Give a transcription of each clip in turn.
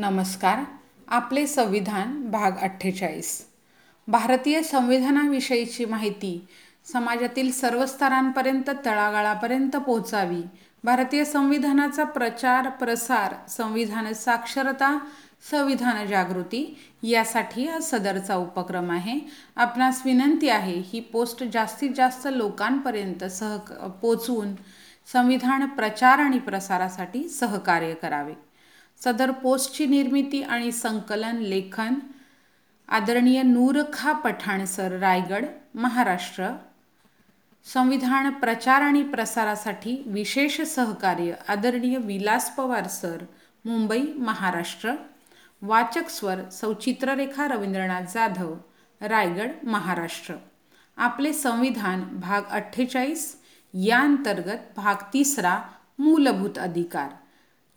नमस्कार. आपले संविधान भाग अठ्ठेचाळीस. भारतीय संविधानाविषयीची माहिती समाजातील सर्व स्तरांपर्यंत तळागाळापर्यंत पोहोचावी. भारतीय संविधानाचा प्रचार प्रसार संविधान साक्षरता संविधान जागृती यासाठी हा सदरचा उपक्रम आहे. आपणास विनंती आहे ही पोस्ट जास्तीत जास्त लोकांपर्यंत सह पोचवून संविधान प्रचार आणि प्रसारासाठी सहकार्य करावे. सदर पोस्टची निर्मिती आणि संकलन लेखन आदरणीय नूरखा पठाण सर रायगड महाराष्ट्र. संविधान प्रचार आणि प्रसारासाठी विशेष सहकार्य आदरणीय विलास पवार सर मुंबई महाराष्ट्र. वाचक स्वर सौचित्ररेखा रवींद्रनाथ जाधव रायगड महाराष्ट्र. आपले संविधान भाग अठ्ठेचाळीस या अंतर्गत भाग तिसरा मूलभूत अधिकार.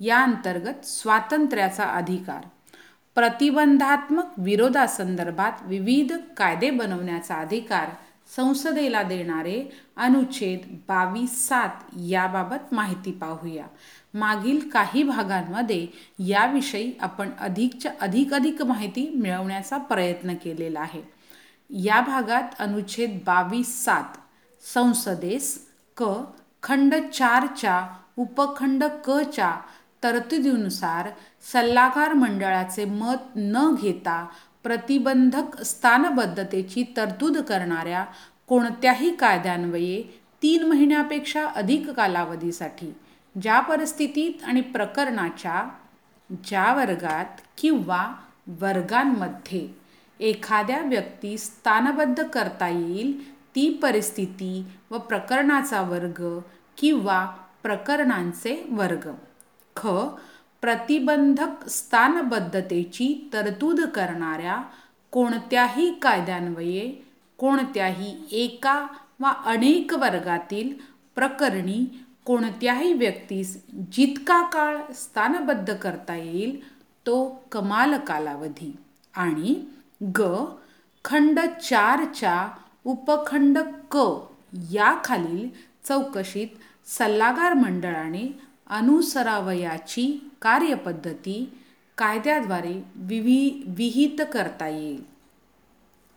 या अंतर्गत स्वातंत्र्याचा अधिकार प्रतिबंधात्मक विरोधासंदर्भात विविध कायदे बनवण्याचा अधिकार संसदेला देणारे अनुच्छेद बावीस सात याबाबत माहिती पाहूया. मागील काही भागांमध्ये याविषयी आपण अधिकच्या अधिक अधिक माहिती मिळवण्याचा प्रयत्न केलेला आहे. या भागात अनुच्छेद बावीस सात संसदेस क खंड चारच्या उपखंड क च्या तरतुदीनुसार सल्लागार मंडळाचे मत न घेता प्रतिबंधक स्थानबद्धतेची तरतूद करणाऱ्या कोणत्याही कायद्यान्वये तीन महिन्यापेक्षा अधिक कालावधीसाठी ज्या परिस्थितीत आणि प्रकरणाच्या ज्या वर्गात किंवा वर्गांमध्ये एखाद्या व्यक्ती स्थानबद्ध करता येईल ती परिस्थिती व प्रकरणाचा वर्ग किंवा प्रकरणांचे वर्ग. ख प्रतिबंधक स्थानबद्धतेची तरतूद करणाऱ्या कोणत्याही कायद्यान्वये कोणत्याही एका वा अनेक वर्गातील प्रकरणी कोणत्याही व्यक्तीस जितका काळ स्थानबद्ध करता येईल तो कमाल कालावधी. आणि ग खंड चारच्या उपखंड क याखालील चौकशीत सल्लागार मंडळाने अनुसरावयाची कार्यपद्धती कायद्याद्वारे विवि विहित करता येईल.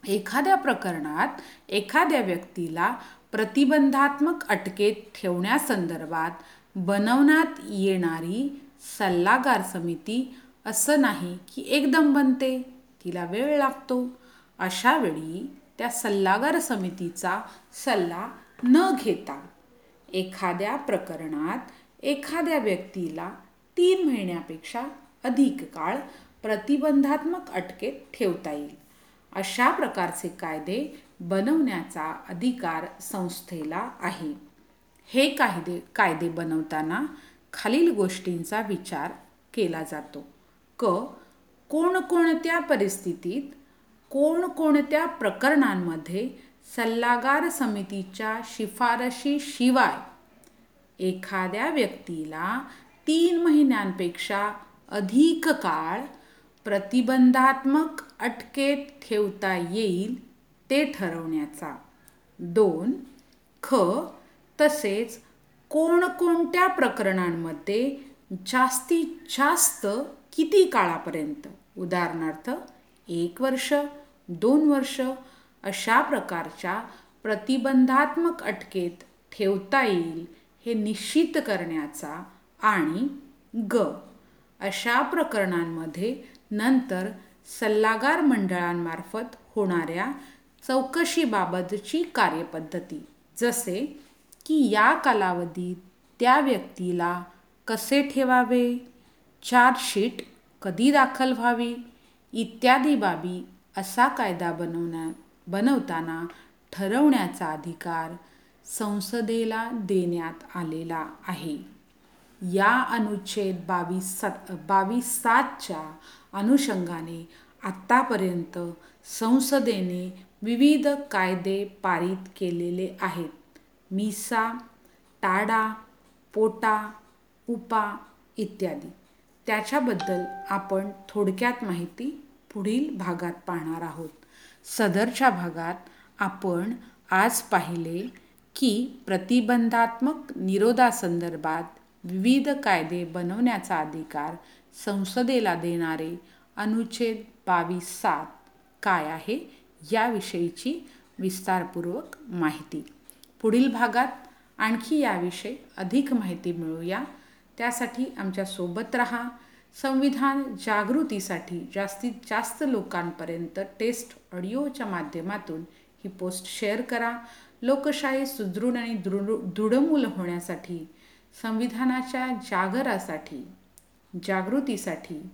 एखाद्या प्रकरणात एखाद्या व्यक्तीला प्रतिबंधात्मक अटकेत ठेवण्यासंदर्भात बनवण्यात येणारी सल्लागार समिती असं नाही की एकदम बनते तिला वेळ लागतो. अशा वेळी त्या सल्लागार समितीचा सल्ला न घेता एखाद्या प्रकरणात एखाद्या व्यक्तीला तीन महिन्यापेक्षा अधिक काळ प्रतिबंधात्मक अटकेत ठेवता येईल. अशा प्रकारचे कायदे बनवण्याचा अधिकार संस्थेला आहे. हे कायदे कायदे बनवताना खालील गोष्टींचा विचार केला जातो. क. कोणकोणत्या परिस्थितीत कोणकोणत्या प्रकरणांमध्ये सल्लागार समितीच्या शिफारशीशिवाय एखाद्या व्यक्तीला तीन महिन्यांपेक्षा अधिक काळ प्रतिबंधात्मक अटकेत ठेवता येईल ते ठरवण्याचा. दोन ख तसेच कोणकोणत्या प्रकरणांमध्ये जास्तीत जास्त किती काळापर्यंत? उदाहरणार्थ एक वर्ष दोन वर्ष अशा प्रकारच्या प्रतिबंधात्मक अटकेत ठेवता येईल हे निश्चित करण्याचा आणि ग अशा प्रकरणांमध्ये नंतर सल्लागार मंडळांमार्फत होणाऱ्या चौकशीबाबतची कार्यपद्धती जसे की या कालावधीत त्या व्यक्तीला कसे ठेवावे चार्जशीट कधी दाखल व्हावी इत्यादी बाबी असा कायदा बनवण्या बनवताना ठरवण्याचा अधिकार संसदेला देण्यात आलेला आहे. या अनुच्छेद बावीस सात बावीस सातच्या अनुषंगाने आत्तापर्यंत संसदेने विविध कायदे पारित केलेले आहेत. मिसा टाडा पोटा उपा इत्यादी. त्याच्याबद्दल आपण थोडक्यात माहिती पुढील भागात पाहणार आहोत. सदरच्या भागात आपण आज पाहिले की प्रतिबंधात्मक निरोधासंदर्भात विविध कायदे बनवण्याचा अधिकार संसदेला देणारे अनुच्छेद बावीस सात काय आहे याविषयीची विस्तारपूर्वक माहिती. पुढील भागात आणखी याविषयी अधिक माहिती मिळूया. त्यासाठी आमच्यासोबत रहा. संविधान जागृतीसाठी जास्तीत जास्त लोकांपर्यंत टेस्ट ऑडिओच्या माध्यमातून ही पोस्ट शेअर करा. लोकशाही सुदृढ आणि दृढ दृढमूल होण्यासाठी संविधानाच्या जागरासाठी जागृतीसाठी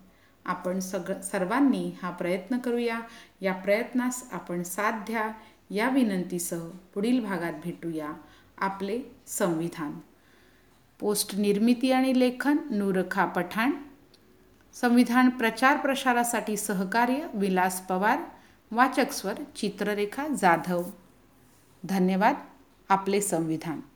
आपण सग सर्वांनी हा प्रयत्न करूया. या प्रयत्नास आपण साथ द्या. या विनंतीसह पुढील भागात भेटूया आपले संविधान. पोस्ट निर्मिती आणि लेखन नूरखा पठाण. संविधान प्रचार प्रसारासाठी सहकार्य विलास पवार. वाचक स्वर चित्ररेखा जाधव. धन्यवाद. आपले संविधान.